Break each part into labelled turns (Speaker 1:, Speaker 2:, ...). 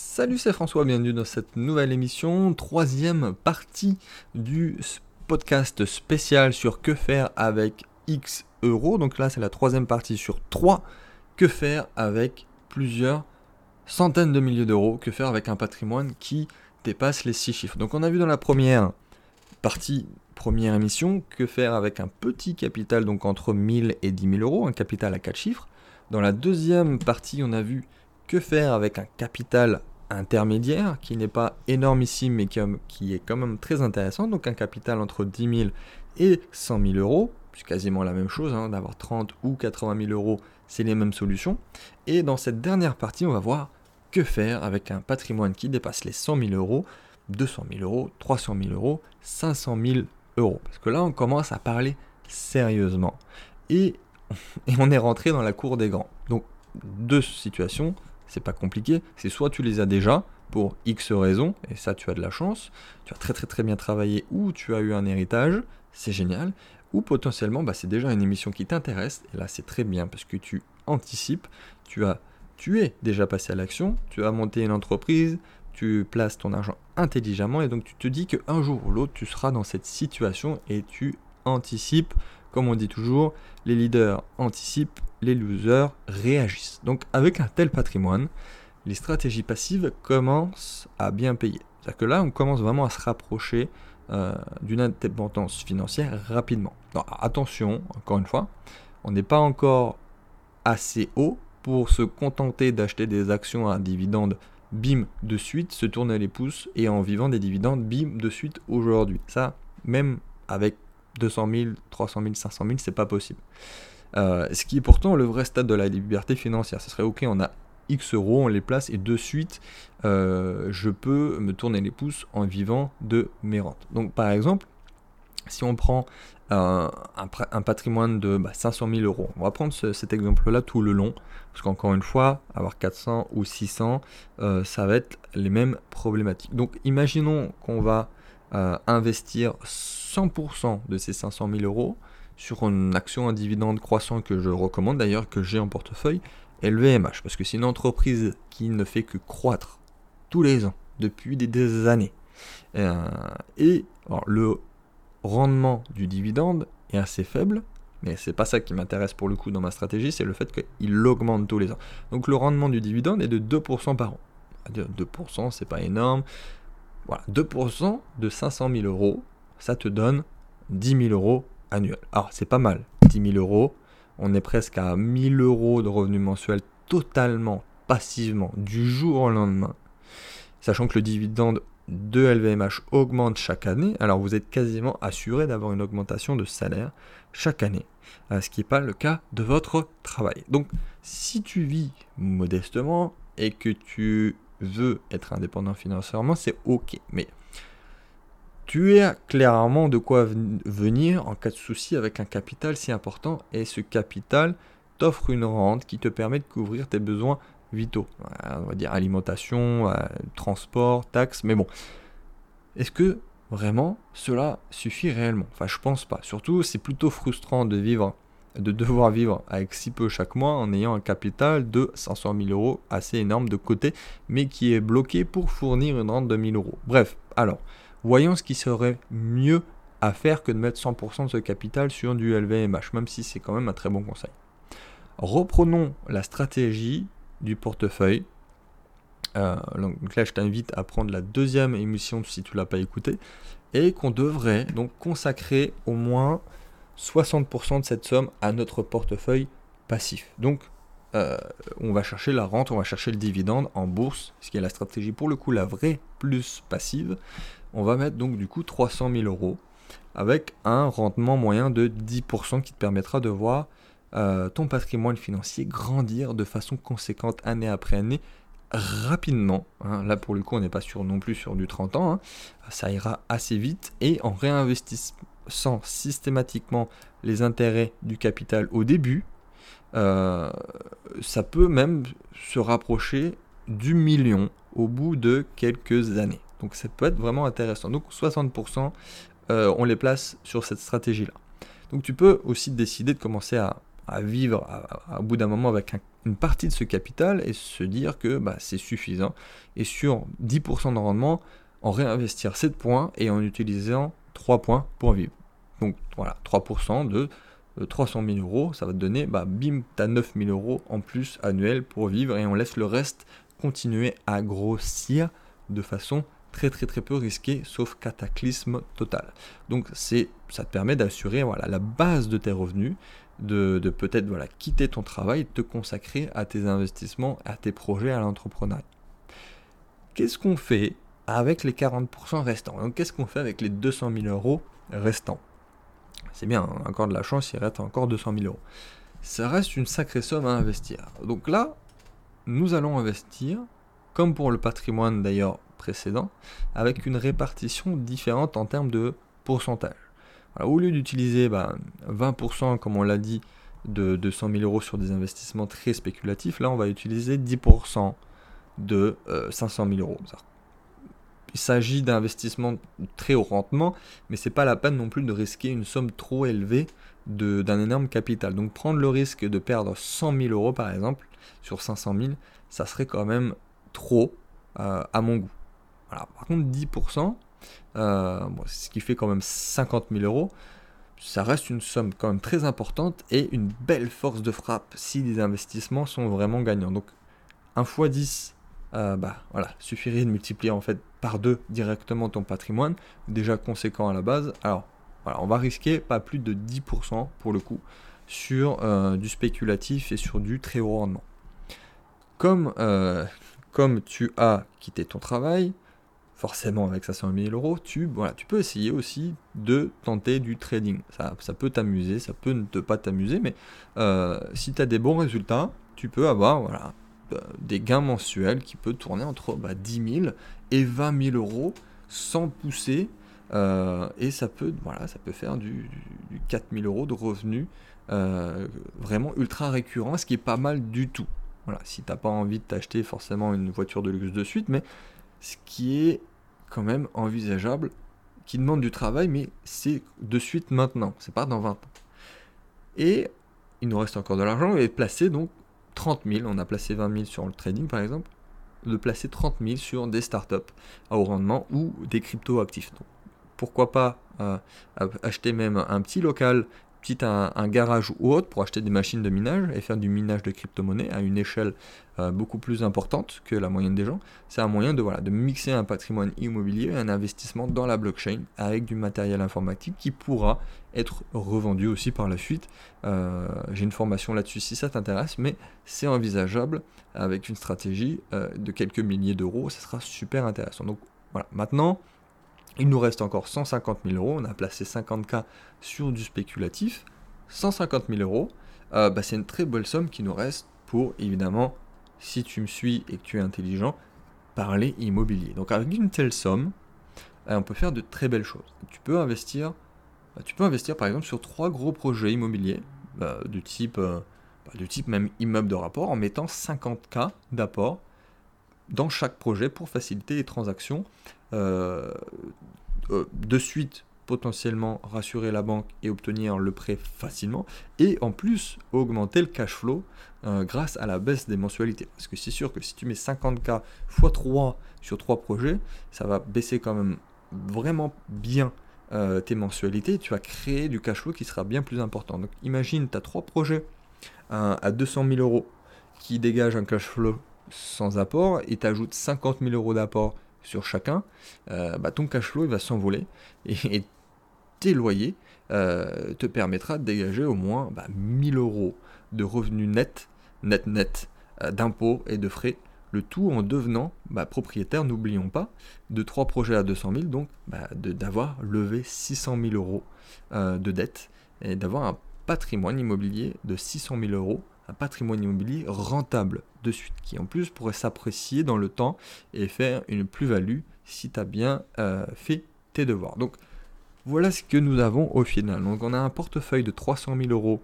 Speaker 1: Salut, c'est François, bienvenue dans cette nouvelle émission, troisième partie du podcast spécial sur que faire avec X euros. Donc là, c'est la troisième partie sur 3. Que faire avec plusieurs centaines de milliers d'euros? Que faire avec un patrimoine qui dépasse les 6 chiffres? Donc on a vu dans la première partie, première émission, que faire avec un petit capital, donc entre 1000 et 10 000 euros, un capital à 4 chiffres. Dans la deuxième partie, on a vu que faire avec un capital intermédiaire qui n'est pas énormissime mais qui, est quand même très intéressant? Donc un capital entre 10 000 et 100 000 euros. C'est quasiment la même chose, hein, d'avoir 30 ou 80 000 euros, c'est les mêmes solutions. Et dans cette dernière partie, on va voir que faire avec un patrimoine qui dépasse les 100 000 euros, 200 000 euros, 300 000 euros, 500 000 euros. Parce que là, on commence à parler sérieusement. Et, et on est rentré dans la cour des grands. Donc, deux situations c'est pas compliqué. C'est soit tu les as déjà pour X raisons, et ça tu as de la chance, tu as très très très bien travaillé ou tu as eu un héritage, c'est génial, ou potentiellement bah, c'est déjà une émission qui t'intéresse, et là c'est très bien parce que tu anticipes, tu as tu es déjà passé à l'action, tu as monté une entreprise, tu places ton argent intelligemment et donc tu te dis qu'un jour ou l'autre tu seras dans cette situation et tu anticipes comme on dit toujours, les leaders anticipent, les losers réagissent. Donc avec un tel patrimoine, les stratégies passives commencent à bien payer. C'est-à-dire que là, on commence vraiment à se rapprocher euh, d'une indépendance financière rapidement. attention, encore une fois, on n'est pas encore assez haut pour se contenter d'acheter des actions à un dividende bim de suite, se tourner les pouces et en vivant des dividendes bim de suite aujourd'hui. Ça, même avec 200 000, 300 000, 500 000, c'est pas possible. Euh, ce qui est pourtant le vrai stade de la liberté financière. Ce serait ok, on a X euros, on les place et de suite, euh, je peux me tourner les pouces en vivant de mes rentes. Donc par exemple, si on prend un, patrimoine de 500 bah, 000 euros, on va prendre cet exemple-là tout le long, parce qu'encore une fois, avoir 400 ou 600, euh, ça va être les mêmes problématiques. Donc imaginons qu'on va investir 100% de ces 500 000 euros sur une action, un dividende croissant que je recommande d'ailleurs, que j'ai en portefeuille, LVMH. Parce que c'est une entreprise qui ne fait que croître tous les ans, depuis des, années. Euh, et le rendement du dividende est assez faible, mais c'est pas ça qui m'intéresse pour le coup dans ma stratégie, c'est le fait qu'il augmente tous les ans. Donc le rendement du dividende est de 2% par an. 2%, c'est pas énorme. Voilà, 2% de 500 000 euros, ça te donne 10 000 euros Alors, c'est pas mal, 10 000 euros. On est presque à 1000 euros de revenus mensuels totalement, passivement, du jour au lendemain. Sachant que le dividende de LVMH augmente chaque année, alors vous êtes quasiment assuré d'avoir une augmentation de salaire chaque année, euh, ce qui n'est pas le cas de votre travail. Donc, si tu vis modestement et que tu veux être indépendant financièrement, c'est ok. Mais tu as clairement de quoi venir en cas de souci avec un capital si important et ce capital t'offre une rente qui te permet de couvrir tes besoins vitaux. On va dire alimentation, euh, transport, taxes, mais bon. Est-ce que vraiment cela suffit réellement? Enfin, je pense pas. Surtout, c'est plutôt frustrant de vivre, de devoir vivre avec si peu chaque mois en ayant un capital de 500 000 euros assez énorme de côté, mais qui est bloqué pour fournir une rente de 1000 euros. Bref, alors voyons ce qui serait mieux à faire que de mettre 100% de ce capital sur du LVMH, même si c'est quand même un très bon conseil. Reprenons la stratégie du portefeuille. Euh, donc là, je t'invite à prendre la deuxième émission si tu ne l'as pas écouté, et qu'on devrait donc consacrer au moins 60% de cette somme à notre portefeuille passif. Donc, euh, on va chercher la rente, on va chercher le dividende en bourse, ce qui est la stratégie pour le coup la vraie plus passive on va mettre donc du coup 300 000 euros avec un rendement moyen de 10% qui te permettra de voir euh, ton patrimoine financier grandir de façon conséquente année après année rapidement. Hein. Là pour le coup on n'est pas sur, non plus sur du 30 ans, hein. ça ira assez vite et en réinvestissant systématiquement les intérêts du capital au début, euh, ça peut même se rapprocher du million au bout de quelques années. Donc ça peut être vraiment intéressant. Donc 60%, euh, on les place sur cette stratégie-là. Donc tu peux aussi décider de commencer à, vivre au bout d'un moment avec un, une partie de ce capital et se dire que bah, c'est suffisant. Et sur 10% de rendement, en réinvestir 7 points et en utilisant 3 points pour vivre. Donc voilà, 3% de 300 000 euros, ça va te donner, bah, bim, tu as 9 000 euros en plus annuel pour vivre et on laisse le reste continuer à grossir de façon très très très peu risquée, sauf cataclysme total. Donc c'est, ça te permet d'assurer voilà, la base de tes revenus, de, de peut-être voilà, quitter ton travail, te consacrer à tes investissements, à tes projets, à l'entrepreneuriat. Qu'est-ce qu'on fait avec les 40% restants? Donc qu'est-ce qu'on fait avec les 200 000 euros restants? C'est bien, hein, encore de la chance, il reste encore 200 000 euros. Ça reste une sacrée somme à investir. Donc là, nous allons investir, comme pour le patrimoine d'ailleurs précédent, avec une répartition différente en termes de pourcentage. au lieu d'utiliser 20%, bah, comme on l'a dit, de 200 000 euros sur des investissements très spéculatifs, là on va utiliser 10% de 500 euh, 000 euros il s'agit d'investissements très haut rendement, mais c'est pas la peine non plus de risquer une somme trop élevée d'un énorme capital. Donc prendre le risque de perdre 100 000 euros par exemple sur 500 000, ça serait quand même trop euh, à mon goût. Par contre 10%, euh, ce qui fait quand même 50 000 euros, ça reste une somme quand même très importante et une belle force de frappe si les investissements sont vraiment gagnants. Donc 1 x 10 euh, bah voilà, suffirait de multiplier en fait par deux directement ton patrimoine, déjà conséquent à la base. Alors voilà, on va risquer pas plus de 10% pour le coup sur euh, du spéculatif et sur du très haut rendement. Comme, euh, comme tu as quitté ton travail, forcément avec 500 000 euros, tu, voilà, tu peux essayer aussi de tenter du trading. Ça, peut t'amuser, ça peut ne pas t'amuser, mais si tu as des bons résultats, tu peux avoir voilà, euh, des gains mensuels qui peut tourner entre 10 bah, 000 et 20 000 euros sans pousser. Euh, et ça peut, faire du, 4 000 euros de revenus euh, vraiment ultra récurrent, ce qui est pas mal du tout. Voilà, si t'as pas envie de t'acheter forcément une voiture de luxe de suite, mais ce qui est quand même envisageable, qui demande du travail, mais c'est de suite maintenant, c'est pas dans 20 ans. Et il nous reste encore de l'argent et placer donc 30 000, on a placé 20 000 sur le trading par exemple, de placer 30 000 sur des startups à haut rendement ou des crypto actifs. Donc, pourquoi pas euh, acheter même un petit local petit un, garage ou autre pour acheter des machines de minage et faire du minage de crypto-monnaie à une échelle euh, beaucoup plus importante que la moyenne des gens, c'est un moyen de, voilà, de mixer un patrimoine immobilier et un investissement dans la blockchain avec du matériel informatique qui pourra être revendu aussi par la suite. Euh, j'ai une formation là-dessus si ça t'intéresse, mais c'est envisageable avec une stratégie euh, de quelques milliers d'euros, ça sera super intéressant. Donc voilà, maintenant, il nous reste encore 150 000 euros. On a placé 50K sur du spéculatif. 150 000 euros, euh, bah, c'est une très belle somme qui nous reste pour, évidemment, si tu me suis et que tu es intelligent, parler immobilier. Donc avec une telle somme, euh, on peut faire de très belles choses. Tu peux investir, bah, par exemple sur trois gros projets immobiliers bah, du type, du type même immeuble de rapport en mettant 50K d'apport dans chaque projet pour faciliter les transactions euh, euh, de suite potentiellement rassurer la banque et obtenir le prêt facilement, et en plus augmenter le cash flow euh, grâce à la baisse des mensualités. Parce que c'est sûr que si tu mets 50K x 3 sur 3 projets, ça va baisser quand même vraiment bien tes mensualités, tu vas créer du cash flow qui sera bien plus important. Donc imagine, tu as 3 projets à 200 000 euros qui dégagent un cash flow sans apport, et tu ajoutes 50 000 euros d'apport sur chacun, euh, bah, ton cash flow il va s'envoler et, tes loyers euh, te permettra de dégager au moins 1000 bah, euros de revenus nets, net net, euh, d'impôts et de frais. Le tout en devenant bah, propriétaire, n'oublions pas, de trois projets à 200 000, donc d'avoir levé 600 000 euros de dettes et d'avoir un patrimoine immobilier de 600 000 euros un patrimoine immobilier rentable de suite, qui en plus pourrait s'apprécier dans le temps et faire une plus-value si tu as bien euh, fait tes devoirs. Donc voilà ce que nous avons au final. Donc on a un portefeuille de 300 000 euros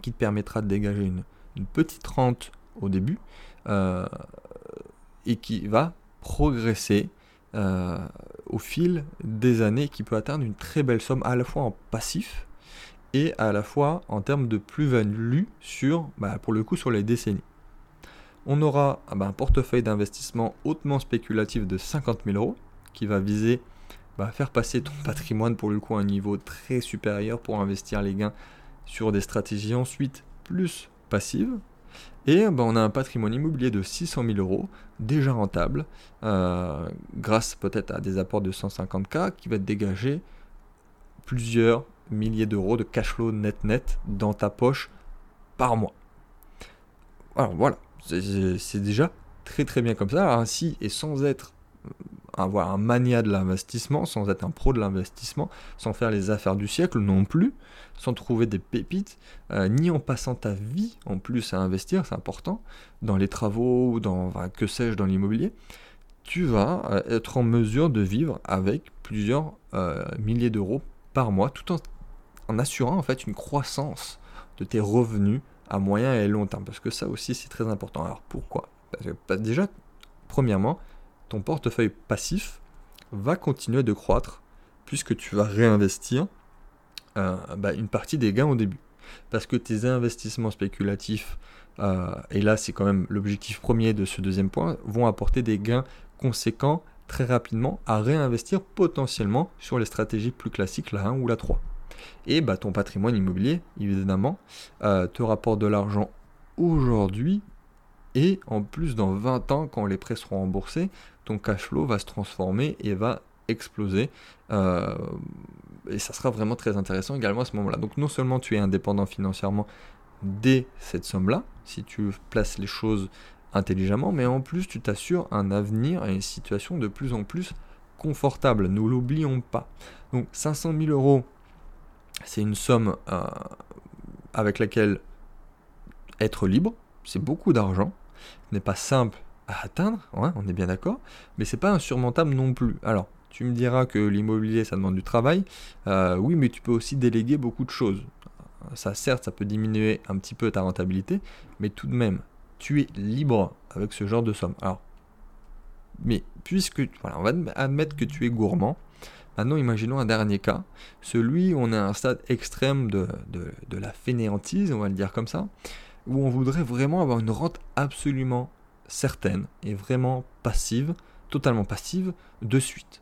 Speaker 1: qui te permettra de dégager une, petite rente au début euh, et qui va progresser euh, au fil des années, qui peut atteindre une très belle somme à la fois en passif et à la fois en termes de plus-value sur, bah, pour le coup, sur les décennies. On aura ah ben, un portefeuille d'investissement hautement spéculatif de 50 000 euros qui va viser à bah, faire passer ton patrimoine pour le coup à un niveau très supérieur pour investir les gains sur des stratégies ensuite plus passives. Et bah, on a un patrimoine immobilier de 600 000 euros, déjà rentable, euh, grâce peut-être à des apports de 150K, qui va dégager plusieurs milliers d'euros de cash flow net net dans ta poche par mois. Alors voilà, c'est déjà très très bien comme ça. Ainsi, et sans être avoir un mania de l'investissement, sans être un pro de l'investissement, sans faire les affaires du siècle non plus, sans trouver des pépites, euh, ni en passant ta vie en plus à investir, c'est important, dans les travaux, ou dans, que sais-je, dans l'immobilier, tu vas euh, être en mesure de vivre avec plusieurs euh, milliers d'euros par mois, tout en, assurant en fait une croissance de tes revenus moyen et long terme, parce que ça aussi c'est très important. Alors pourquoi? Parce déjà, premièrement, ton portefeuille passif va continuer de croître puisque tu vas réinvestir euh, bah, une partie des gains au début. Parce que tes investissements spéculatifs, euh, et là c'est quand même l'objectif premier de ce deuxième point, vont apporter des gains conséquents très rapidement à réinvestir potentiellement sur les stratégies plus classiques, la 1 ou la 3. Et bah, ton patrimoine immobilier, évidemment, euh, te rapporte de l'argent aujourd'hui et en plus, dans 20 ans, quand les prêts seront remboursés, ton cash flow va se transformer et va exploser. Euh, et ça sera vraiment très intéressant également à ce moment-là. Donc non seulement tu es indépendant financièrement dès cette somme-là, si tu places les choses intelligemment, mais en plus tu t'assures un avenir et une situation de plus en plus confortable. Nous l'oublions pas. Donc 500 000 euros, c'est une somme euh, avec laquelle être libre, c'est beaucoup d'argent n'est pas simple à atteindre, on est bien d'accord, mais c'est pas insurmontable non plus. Alors, tu me diras que l'immobilier, ça demande du travail. Euh, oui, mais tu peux aussi déléguer beaucoup de choses. Ça, certes, ça peut diminuer un petit peu ta rentabilité, mais tout de même, tu es libre avec ce genre de somme. Alors, mais puisque, voilà, on va admettre que tu es gourmand. Maintenant, imaginons un dernier cas, celui où on est à un stade extrême de, la fainéantise, on va le dire comme ça, où on voudrait vraiment avoir une rente absolument certaine et vraiment passive, totalement passive, de suite.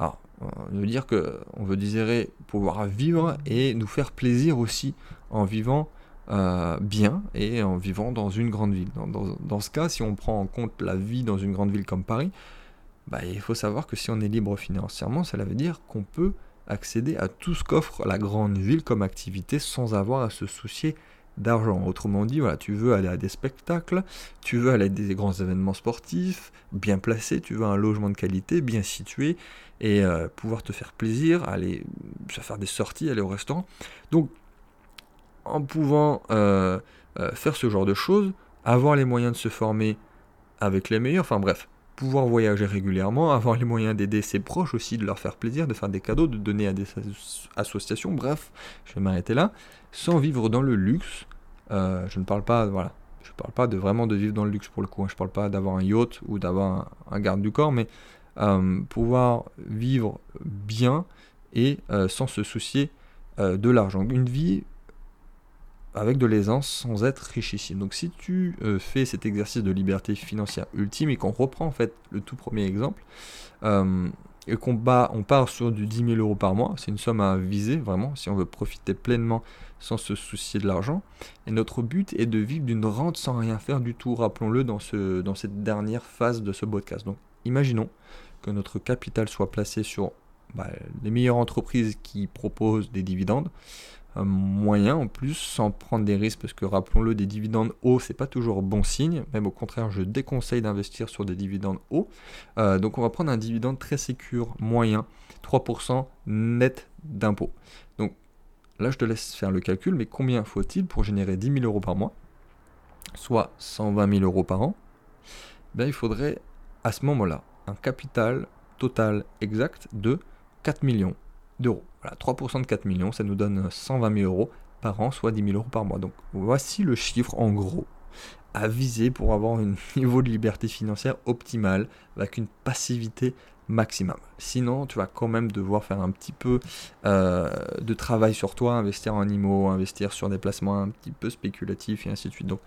Speaker 1: Alors, on veut dire qu'on veut désirer pouvoir vivre et nous faire plaisir aussi en vivant euh, bien et en vivant dans une grande ville. Dans, ce cas, si on prend en compte la vie dans une grande ville comme Paris, bah, il faut savoir que si on est libre financièrement, cela veut dire qu'on peut accéder à tout ce qu'offre la grande ville comme activité sans avoir à se soucier d'argent. Autrement dit, voilà, tu veux aller à des spectacles, tu veux aller à des grands événements sportifs, bien placés, tu veux un logement de qualité, bien situé, et euh, pouvoir te faire plaisir, aller faire des sorties, aller au restaurant. Donc, en pouvant euh, euh, faire ce genre de choses, avoir les moyens de se former avec les meilleurs, enfin bref, pouvoir voyager régulièrement, avoir les moyens d'aider ses proches aussi, de leur faire plaisir, de faire des cadeaux, de donner à des associations, bref, je vais m'arrêter là, sans vivre dans le luxe. Euh, je ne parle pas, de vraiment de vivre dans le luxe pour le coup. Hein. Je parle pas d'avoir un yacht ou d'avoir un, garde du corps, mais euh, pouvoir vivre bien et euh, sans se soucier de l'argent. Une vie avec de l'aisance sans être richissime. Donc si tu euh, fais cet exercice de liberté financière ultime et qu'on reprend en fait le tout premier exemple, euh, et qu'on on part sur du 10 000 euros par mois, c'est une somme à viser vraiment si on veut profiter pleinement sans se soucier de l'argent. Et notre but est de vivre d'une rente sans rien faire du tout, rappelons-le dans, ce, dans cette dernière phase de ce podcast. Donc imaginons que notre capital soit placé sur bah, les meilleures entreprises qui proposent des dividendes moyen en plus sans prendre des risques parce que rappelons-le des dividendes hauts c'est pas toujours bon signe même au contraire je déconseille d'investir sur des dividendes hauts. Euh, donc on va prendre un dividende très sécure moyen 3% net d'impôt donc là je te laisse faire le calcul mais combien faut-il pour générer 10 000 euros par mois soit 120 000 euros par an? Ben, il faudrait à ce moment là un capital total exact de 4 millions d'euros 3% de 4 millions, ça nous donne 120 000 euros par an, soit 10 000 euros par mois. Donc voici le chiffre en gros à viser pour avoir un niveau de liberté financière optimal avec une passivité maximum. Sinon, tu vas quand même devoir faire un petit peu euh, de travail sur toi, investir en IMO, investir sur des placements un petit peu spéculatifs et ainsi de suite. Donc,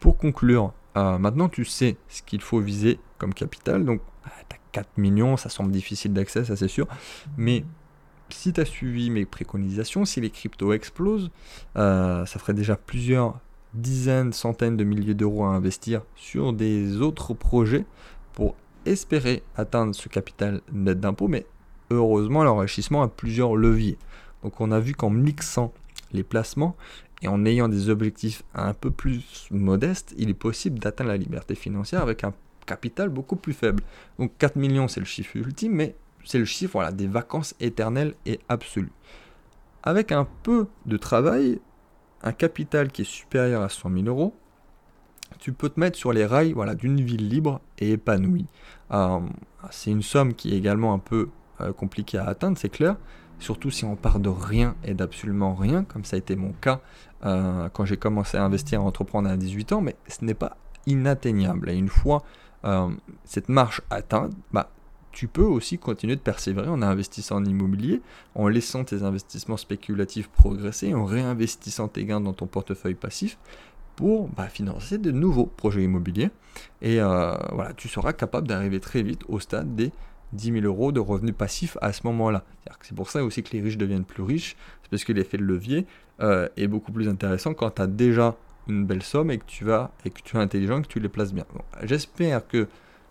Speaker 1: pour conclure Euh, maintenant, tu sais ce qu'il faut viser comme capital. Donc, tu as 4 millions, ça semble difficile d'accès, ça c'est sûr. Mais si tu as suivi mes préconisations, si les cryptos explosent, euh, ça ferait déjà plusieurs dizaines, centaines de milliers d'euros à investir sur des autres projets pour espérer atteindre ce capital net d'impôt. Mais heureusement, l'enrichissement a plusieurs leviers. Donc on a vu qu'en mixant les placements et en ayant des objectifs un peu plus modestes, il est possible d'atteindre la liberté financière avec un capital beaucoup plus faible. Donc 4 millions, c'est le chiffre ultime, mais c'est le chiffre voilà, des vacances éternelles et absolues. Avec un peu de travail, un capital qui est supérieur à 100 000 euros, tu peux te mettre sur les rails voilà, d'une ville libre et épanouie. Euh, c'est une somme qui est également un peu euh, compliquée à atteindre, c'est clair, surtout si on part de rien et d'absolument rien, comme ça a été mon cas euh, quand j'ai commencé à investir et à entreprendre à 18 ans, mais ce n'est pas inatteignable. Et une fois cette marche atteinte, bah, tu peux aussi continuer de persévérer en investissant en immobilier, en laissant tes investissements spéculatifs progresser, en réinvestissant tes gains dans ton portefeuille passif pour bah, financer de nouveaux projets immobiliers. Et euh, voilà, tu seras capable d'arriver très vite au stade des 10 000 euros de revenus passifs à ce moment-là. C'est pour ça aussi que les riches deviennent plus riches, c'est parce que l'effet de levier euh, est beaucoup plus intéressant quand tu as déjà une belle somme et que tu vas et que tu es intelligent et que tu les places bien. J'espère que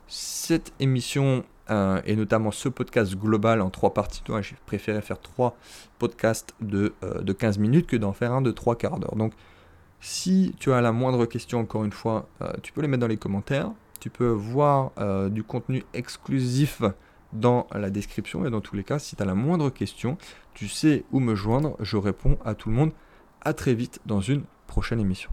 Speaker 1: cette émission euh, et notamment ce podcast global en trois parties, j'ai préféré faire trois podcasts de, euh, de 15 minutes que d'en faire un de trois quarts d'heure. Donc si tu as la moindre question encore une fois, tu peux les mettre dans les commentaires. Tu peux voir du contenu exclusif dans la description. Et dans tous les cas, si tu as la moindre question, tu sais où me joindre. Je réponds à tout le monde. À très vite dans une prochaine émission.